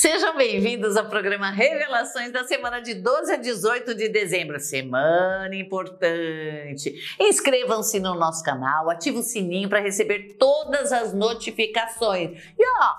Sejam bem-vindos ao programa Revelações da semana de 12 a 18 de dezembro, semana importante. Inscrevam-se no nosso canal, ative o sininho para receber todas as notificações. E ó,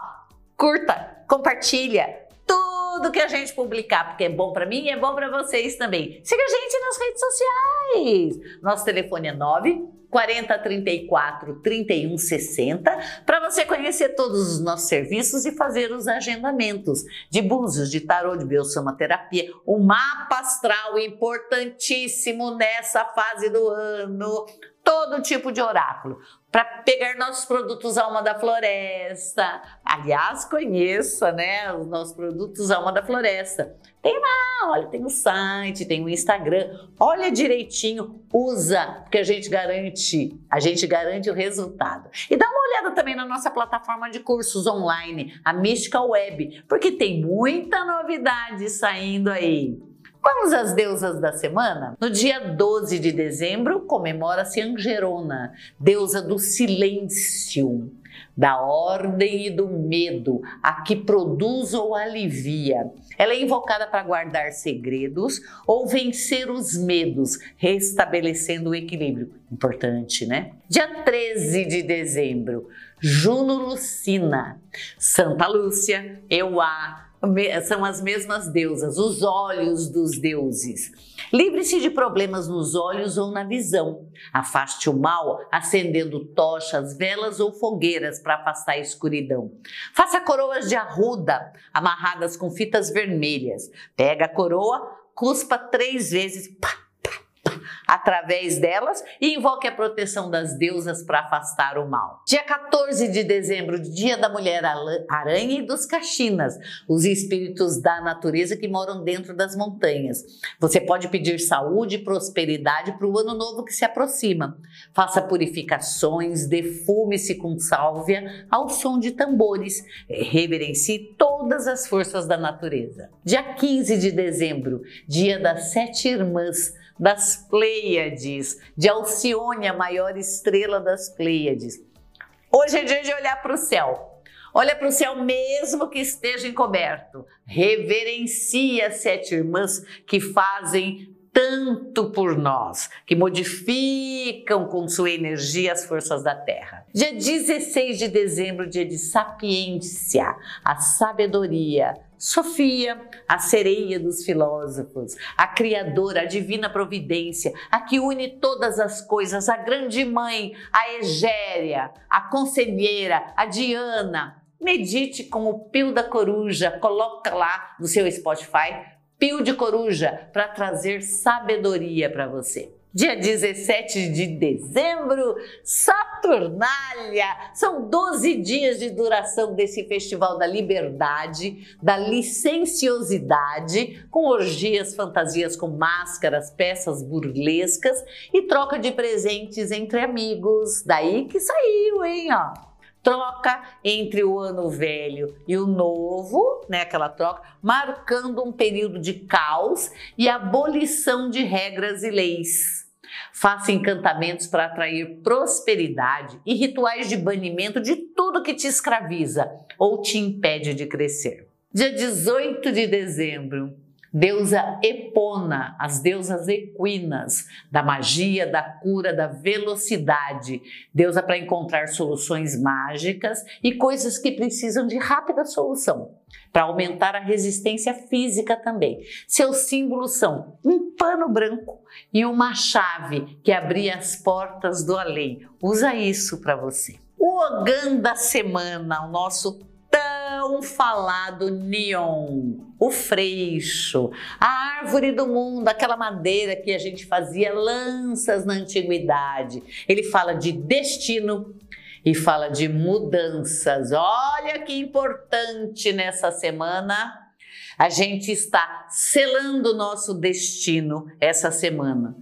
curta, compartilha tudo que a gente publicar, porque é bom para mim e é bom para vocês também. Siga a gente nas redes sociais. Nosso telefone é 9 4034 3160 para você conhecer todos os nossos serviços e fazer os agendamentos de búzios, de tarô, de biosomaterapia, o mapa astral importantíssimo nessa fase do ano, todo tipo de oráculo para pegar nossos produtos Alma da Floresta. Aliás, conheça, né, os nossos produtos Alma da Floresta. Tem lá, olha, tem o site, tem o Instagram. Olha direitinho, usa, porque a gente garante, a gente garante o resultado. E dá uma olhada também na nossa plataforma de cursos online, a Mystical Web, porque tem muita novidade saindo aí. Vamos às deusas da semana? No dia 12 de dezembro comemora-se Angerona, deusa do silêncio, da ordem e do medo, a que produz ou alivia. Ela é invocada para guardar segredos ou vencer os medos, restabelecendo o equilíbrio. Importante, né? Dia 13 de dezembro, Juno Lucina, Santa Lúcia, Euá, são as mesmas deusas, os olhos dos deuses. Livre-se de problemas nos olhos ou na visão. Afaste o mal acendendo tochas, velas ou fogueiras para afastar a escuridão. Faça coroas de arruda amarradas com fitas vermelhas. Pega a coroa, cuspa três vezes. Pá, através delas e invoque a proteção das deusas para afastar o mal. Dia 14 de dezembro, dia da mulher aranha e dos caxinas, os espíritos da natureza que moram dentro das montanhas. Você pode pedir saúde e prosperidade para o ano novo que se aproxima. Faça purificações, defume-se com sálvia ao som de tambores. Reverencie todas as forças da natureza. Dia 15 de dezembro, dia das sete irmãs das Pleiades, de Alcione, a maior estrela das Pleiades. Hoje é dia de olhar para o céu. Olha para o céu mesmo que esteja encoberto. Reverencia as sete irmãs que fazem tanto por nós, que modificam com sua energia as forças da Terra. Dia 16 de dezembro, dia de sapiência, a sabedoria, Sofia, a sereia dos filósofos, a criadora, a divina providência, a que une todas as coisas, a grande mãe, a Egéria, a conselheira, a Diana. Medite com o pio da coruja, coloca lá no seu Spotify, pio de coruja, para trazer sabedoria para você. Dia 17 de dezembro, Saturnália! São 12 dias de duração desse Festival da Liberdade, da licenciosidade, com orgias, fantasias com máscaras, peças burlescas e troca de presentes entre amigos. Daí que saiu, hein? Ó troca entre o ano velho e o novo, né, aquela troca, marcando um período de caos e abolição de regras e leis. Faça encantamentos para atrair prosperidade e rituais de banimento de tudo que te escraviza ou te impede de crescer. Dia 18 de dezembro, deusa Epona, as deusas equinas, da magia, da cura, da velocidade, deusa para encontrar soluções mágicas e coisas que precisam de rápida solução, para aumentar a resistência física também. Seus símbolos são um pano branco e uma chave que abria as portas do além. Usa isso para você. O Ogan da semana, o nosso tão falado neon, o freixo, a árvore do mundo, aquela madeira que a gente fazia lanças na antiguidade. Ele fala de destino e fala de mudanças. Olha que importante nessa semana. A gente está selando o nosso destino essa semana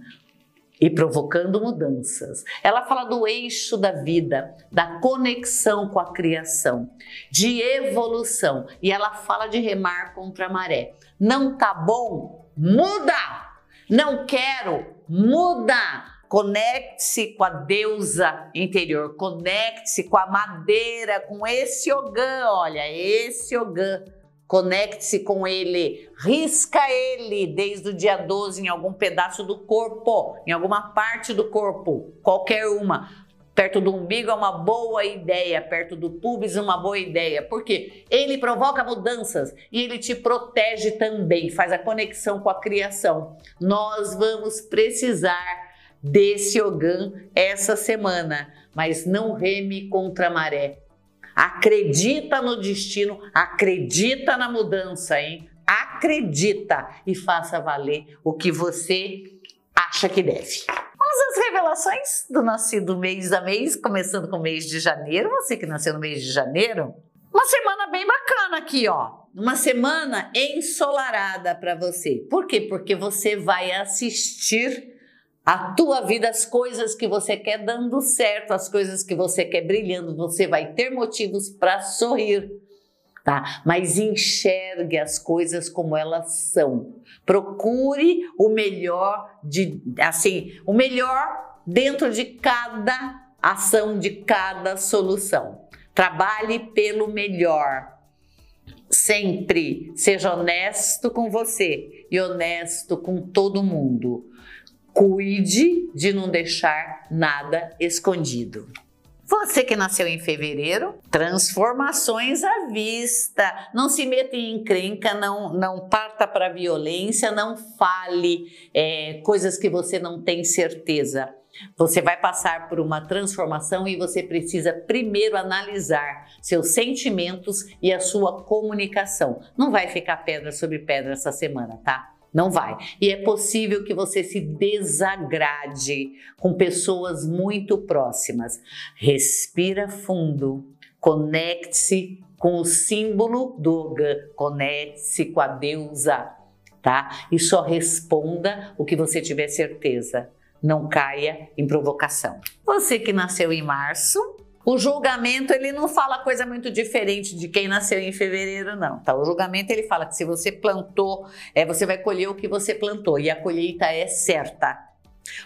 e provocando mudanças. Ela fala do eixo da vida, da conexão com a criação, de evolução e ela fala de remar contra a maré. Não tá bom? Muda! Não quero? Muda! Conecte-se com a deusa interior, conecte-se com a madeira, com esse ogã, olha, esse ogã conecte-se com ele, risca ele desde o dia 12 em algum pedaço do corpo, em alguma parte do corpo, qualquer uma. Perto do umbigo é uma boa ideia, perto do pubis é uma boa ideia, porque ele provoca mudanças e ele te protege também, faz a conexão com a criação. Nós vamos precisar desse Ogã essa semana, mas não reme contra a maré. Acredita no destino, acredita na mudança, hein? Acredita e faça valer o que você acha que deve. Vamos às revelações do nascido mês a mês, começando com o mês de janeiro. Você que nasceu no mês de janeiro, uma semana bem bacana aqui, ó. Uma semana ensolarada para você. Por quê? Porque você vai assistir a tua vida, as coisas que você quer dando certo, as coisas que você quer brilhando, você vai ter motivos para sorrir, tá? Mas enxergue as coisas como elas são. Procure o melhor de assim, o melhor dentro de cada ação, de cada solução. Trabalhe pelo melhor. Sempre seja honesto com você e honesto com todo mundo. Cuide de não deixar nada escondido. Você que nasceu em fevereiro, transformações à vista. Não se meta em encrenca, não, não parta para violência, não fale é, coisas que você não tem certeza. Você vai passar por uma transformação e você precisa primeiro analisar seus sentimentos e a sua comunicação. Não vai ficar pedra sobre pedra essa semana, tá? Não vai. E é possível que você se desagrade com pessoas muito próximas. Respira fundo, conecte-se com o símbolo do Ogã, conecte-se com a deusa, tá? E só responda o que você tiver certeza. Não caia em provocação. Você que nasceu em março, o julgamento ele não fala coisa muito diferente de quem nasceu em fevereiro, não. Tá? O julgamento ele fala que se você plantou, é, você vai colher o que você plantou e a colheita é certa.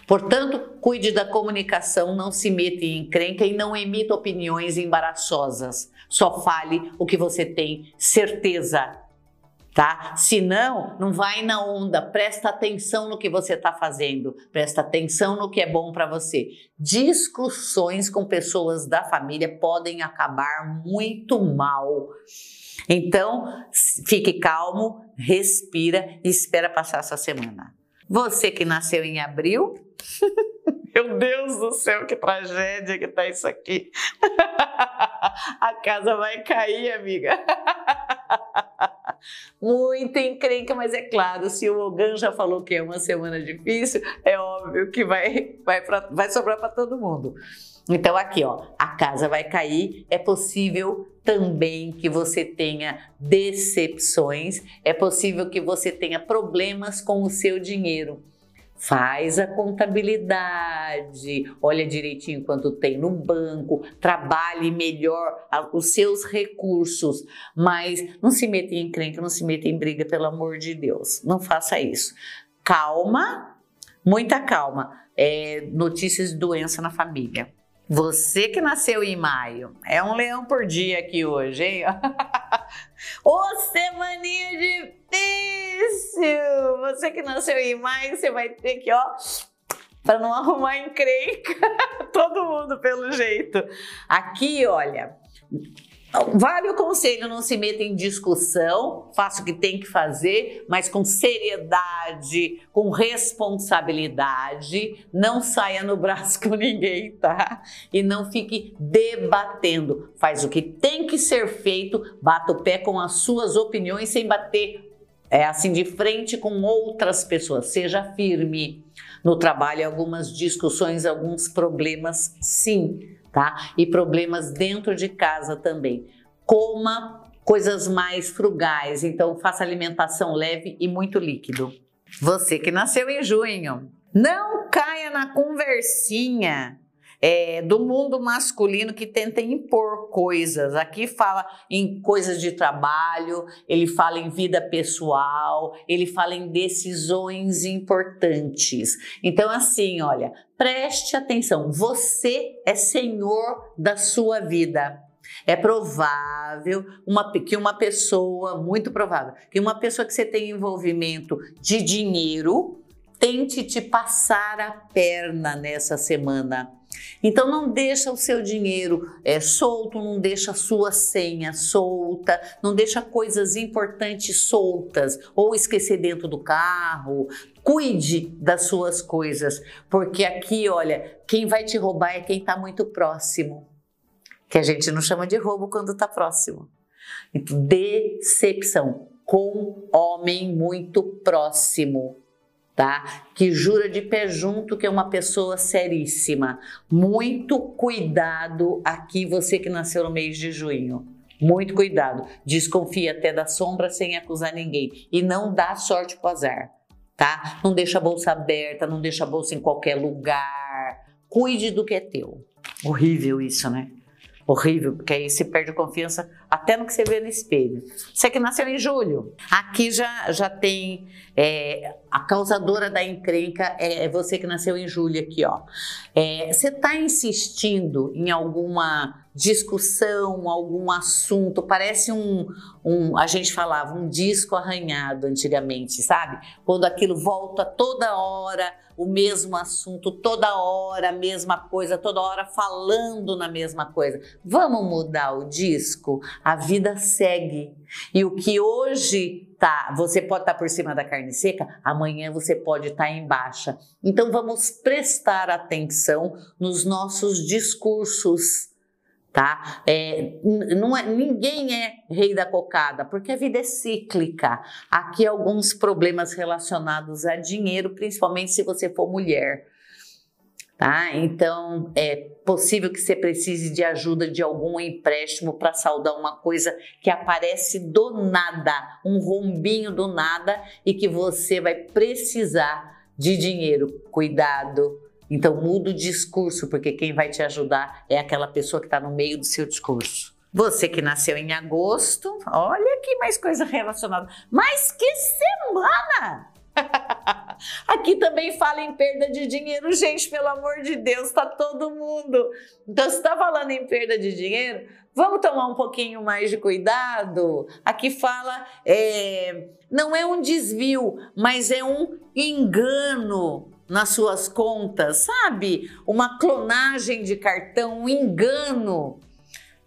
Portanto, cuide da comunicação, não se meta em encrenca e não emita opiniões embaraçosas. Só fale o que você tem certeza tá? Se não, não vai na onda, presta atenção no que você está fazendo, presta atenção no que é bom para você. Discussões com pessoas da família podem acabar muito mal. Então, fique calmo, respira e espera passar essa semana. Você que nasceu em abril, meu Deus do céu, que tragédia que tá isso aqui. A casa vai cair, amiga. Muito encrenca, mas é claro, se o Ogan já falou que é uma semana difícil, é óbvio que vai, vai, pra, vai sobrar para todo mundo. Então, aqui, ó, a casa vai cair. É possível também que você tenha decepções, é possível que você tenha problemas com o seu dinheiro. Faz a contabilidade, olha direitinho quanto tem no banco, trabalhe melhor os seus recursos, mas não se meta em encrenca, não se meta em briga, pelo amor de Deus. Não faça isso. Calma, muita calma. É, notícias de doença na família. Você que nasceu em maio, é um leão por dia aqui hoje, hein? Ô, semaninha difícil! Você que nasceu em maio, você vai ter que, ó, para não arrumar encrenca, todo mundo pelo jeito. Aqui, olha, Vale o conselho, não se meta em discussão, faça o que tem que fazer, mas com seriedade, com responsabilidade, não saia no braço com ninguém, tá? E não fique debatendo. Faz o que tem que ser feito, bata o pé com as suas opiniões sem bater é assim de frente com outras pessoas. Seja firme no trabalho, algumas discussões, alguns problemas, sim tá? E problemas dentro de casa também. Coma coisas mais frugais, então faça alimentação leve e muito líquido. Você que nasceu em junho, não caia na conversinha é, do mundo masculino que tenta impor coisas. Aqui fala em coisas de trabalho, ele fala em vida pessoal, ele fala em decisões importantes. Então, assim, olha, preste atenção, você é senhor da sua vida. É provável uma, que uma pessoa, muito provável, que uma pessoa que você tem envolvimento de dinheiro tente te passar a perna nessa semana. Então não deixa o seu dinheiro é, solto, não deixa a sua senha solta, não deixa coisas importantes soltas ou esquecer dentro do carro. Cuide das suas coisas, porque aqui, olha, quem vai te roubar é quem está muito próximo. Que a gente não chama de roubo quando está próximo. Então, decepção com homem muito próximo tá? Que jura de pé junto que é uma pessoa seríssima. Muito cuidado aqui, você que nasceu no mês de junho. Muito cuidado. Desconfia até da sombra sem acusar ninguém. E não dá sorte pro azar, tá? Não deixa a bolsa aberta, não deixa a bolsa em qualquer lugar. Cuide do que é teu. Horrível isso, né? horrível, porque aí você perde confiança até no que você vê no espelho. Você que nasceu em julho, aqui já, já tem é, a causadora da encrenca, é, é, você que nasceu em julho aqui, ó. É, você está insistindo em alguma discussão, algum assunto, parece um, um, a gente falava, um disco arranhado antigamente, sabe? Quando aquilo volta toda hora, o mesmo assunto, toda hora a mesma coisa, toda hora falando na mesma coisa. Vamos mudar o disco? A vida segue. E o que hoje tá, você pode estar tá por cima da carne seca, amanhã você pode estar tá em baixa. Então vamos prestar atenção nos nossos discursos tá? É, não é, ninguém é rei da cocada, porque a vida é cíclica. Aqui alguns problemas relacionados a dinheiro, principalmente se você for mulher. Tá? Então é possível que você precise de ajuda de algum empréstimo para saldar uma coisa que aparece do nada, um rombinho do nada e que você vai precisar de dinheiro. Cuidado, então muda o discurso, porque quem vai te ajudar é aquela pessoa que está no meio do seu discurso. Você que nasceu em agosto, olha que mais coisa relacionada. Mas que semana! Aqui também fala em perda de dinheiro, gente, pelo amor de Deus, tá todo mundo. Então, se está falando em perda de dinheiro, vamos tomar um pouquinho mais de cuidado. Aqui fala, é, não é um desvio, mas é um engano nas suas contas, sabe? Uma clonagem de cartão, um engano.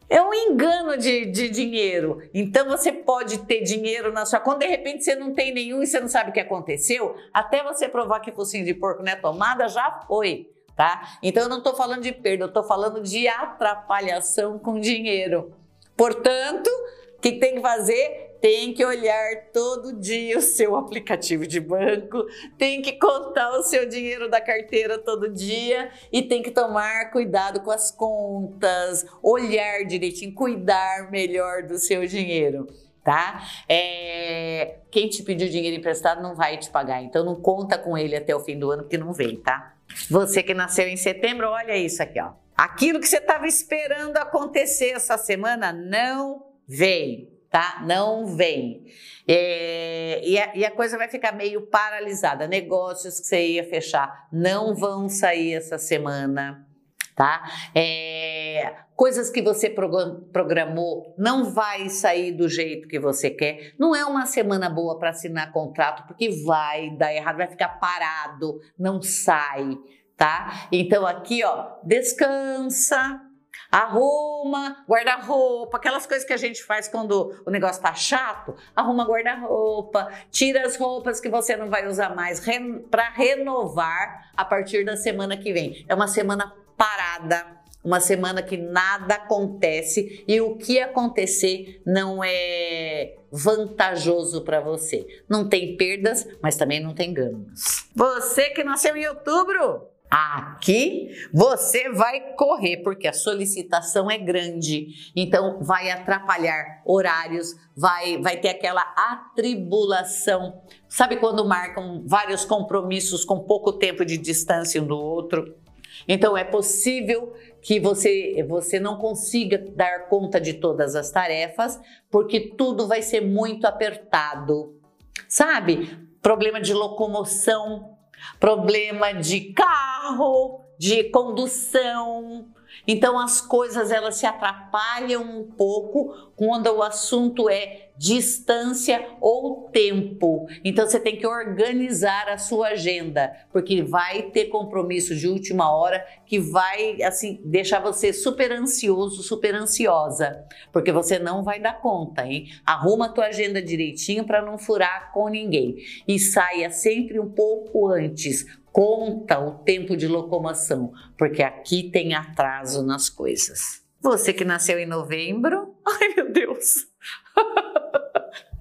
É um engano de, de dinheiro. Então você pode ter dinheiro na sua conta, de repente você não tem nenhum e você não sabe o que aconteceu. Até você provar que focinho de porco não é tomada, já foi. Tá? Então eu não estou falando de perda, eu estou falando de atrapalhação com dinheiro. Portanto, o que tem que fazer? tem que olhar todo dia o seu aplicativo de banco, tem que contar o seu dinheiro da carteira todo dia e tem que tomar cuidado com as contas, olhar direitinho, cuidar melhor do seu dinheiro. Tá? É... Quem te pediu dinheiro emprestado não vai te pagar, então não conta com ele até o fim do ano porque não vem, tá? Você que nasceu em setembro, olha isso aqui, ó. Aquilo que você estava esperando acontecer essa semana não vem tá? Não vem. É, e, a, e, a, coisa vai ficar meio paralisada. Negócios que você ia fechar não vão sair essa semana, tá? É, coisas que você programou não vai sair do jeito que você quer. Não é uma semana boa para assinar contrato, porque vai dar errado, vai ficar parado, não sai, tá? Então aqui, ó, descansa Arruma guarda-roupa, aquelas coisas que a gente faz quando o negócio tá chato. Arruma guarda-roupa, tira as roupas que você não vai usar mais re para renovar a partir da semana que vem. É uma semana parada, uma semana que nada acontece e o que acontecer não é vantajoso para você. Não tem perdas, mas também não tem ganhos. Você que nasceu em outubro, Aqui você vai correr porque a solicitação é grande, então vai atrapalhar horários, vai, vai ter aquela atribulação. Sabe quando marcam vários compromissos com pouco tempo de distância um do outro? Então é possível que você, você não consiga dar conta de todas as tarefas, porque tudo vai ser muito apertado. Sabe? Problema de locomoção, problema de carro, de condução, Então as coisas elas se atrapalham um pouco quando o assunto é distância ou tempo. Então você tem que organizar a sua agenda, porque vai ter compromisso de última hora que vai assim deixar você super ansioso, super ansiosa, porque você não vai dar conta, hein? Arruma a tua agenda direitinho para não furar com ninguém e saia sempre um pouco antes. Conta o tempo de locomoção, porque aqui tem atraso nas coisas. Você que nasceu em novembro, ai meu Deus,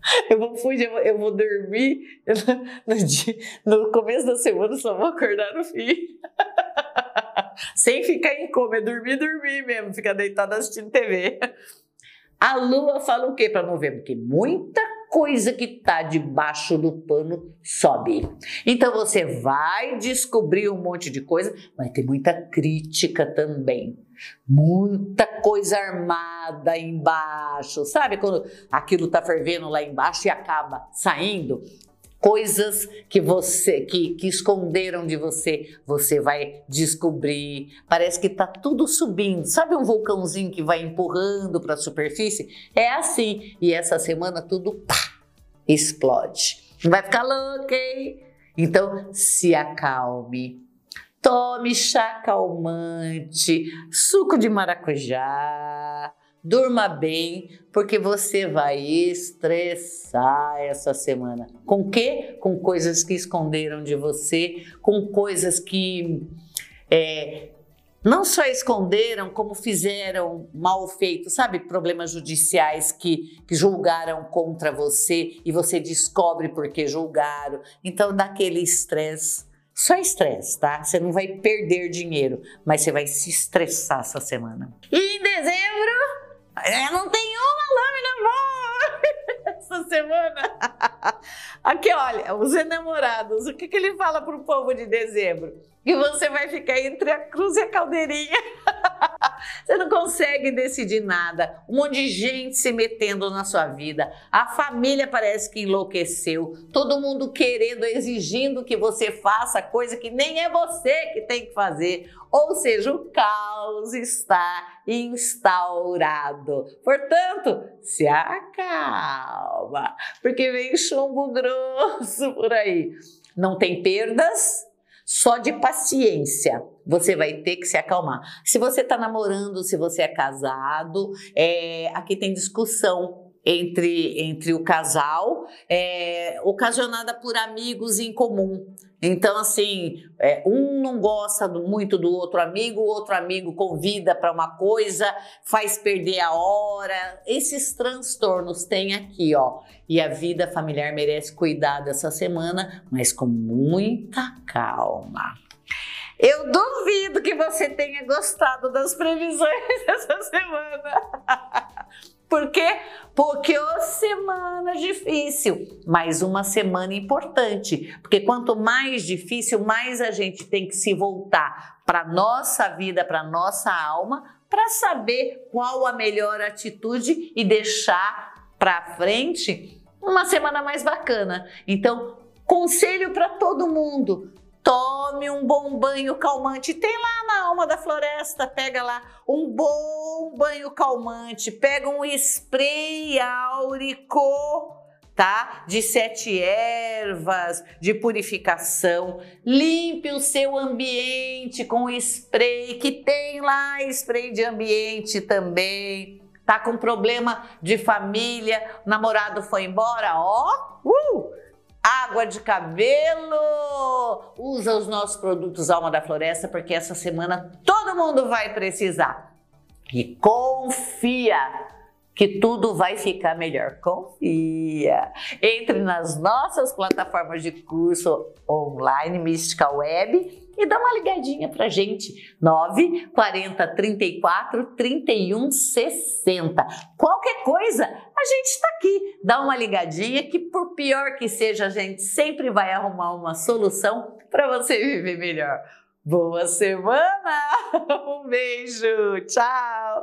eu vou fugir, eu vou dormir no, dia, no começo da semana, só vou acordar no fim. Sem ficar em coma, é dormir, dormir mesmo, ficar deitado assistindo TV. A lua fala o que para novembro? Que muita coisa que está debaixo do pano sobe. Então você vai descobrir um monte de coisa, vai ter muita crítica também. Muita coisa armada embaixo, sabe quando aquilo está fervendo lá embaixo e acaba saindo? coisas que você que, que esconderam de você, você vai descobrir. Parece que tá tudo subindo. Sabe um vulcãozinho que vai empurrando para a superfície? É assim. E essa semana tudo pá, explode. Vai ficar louco, hein? Então se acalme. Tome chá calmante, suco de maracujá, Durma bem, porque você vai estressar essa semana. Com quê? Com coisas que esconderam de você, com coisas que é, não só esconderam, como fizeram mal feito, sabe? Problemas judiciais que, que julgaram contra você e você descobre por que julgaram. Então, daquele estresse. Só estresse, tá? Você não vai perder dinheiro, mas você vai se estressar essa semana. E em dezembro, eu não tenho uma lâmina boa essa semana. Aqui, olha, os enamorados, o que, que ele fala pro povo de dezembro? Que você vai ficar entre a cruz e a caldeirinha. Você não consegue decidir nada. Um monte de gente se metendo na sua vida. A família parece que enlouqueceu. Todo mundo querendo, exigindo que você faça coisa que nem é você que tem que fazer. Ou seja, o caos está instaurado. Portanto, se acalma, porque vem chumbo grosso por aí. Não tem perdas, só de paciência. Você vai ter que se acalmar. Se você está namorando, se você é casado, é, aqui tem discussão entre, entre o casal, é, ocasionada por amigos em comum. Então, assim, é, um não gosta muito do outro amigo, o outro amigo convida para uma coisa, faz perder a hora. Esses transtornos tem aqui, ó. E a vida familiar merece cuidar dessa semana, mas com muita calma. Eu duvido que você tenha gostado das previsões dessa semana. Por quê? Porque ô semana difícil, mas uma semana importante. Porque quanto mais difícil, mais a gente tem que se voltar para nossa vida, para nossa alma, para saber qual a melhor atitude e deixar para frente uma semana mais bacana. Então, conselho para todo mundo: Tome um bom banho calmante. Tem lá na alma da floresta, pega lá um bom banho calmante, pega um spray áurico, tá? De sete ervas, de purificação. Limpe o seu ambiente com spray, que tem lá spray de ambiente também. Tá com problema de família, namorado foi embora, ó, uh! Água de cabelo. Usa os nossos produtos Alma da Floresta porque essa semana todo mundo vai precisar. E confia que tudo vai ficar melhor. Confia. Entre nas nossas plataformas de curso online Mística Web e dá uma ligadinha pra gente. 9 40 34 31 60. Qualquer coisa, a gente está aqui. Dá uma ligadinha que por pior que seja, a gente sempre vai arrumar uma solução para você viver melhor. Boa semana! Um beijo! Tchau!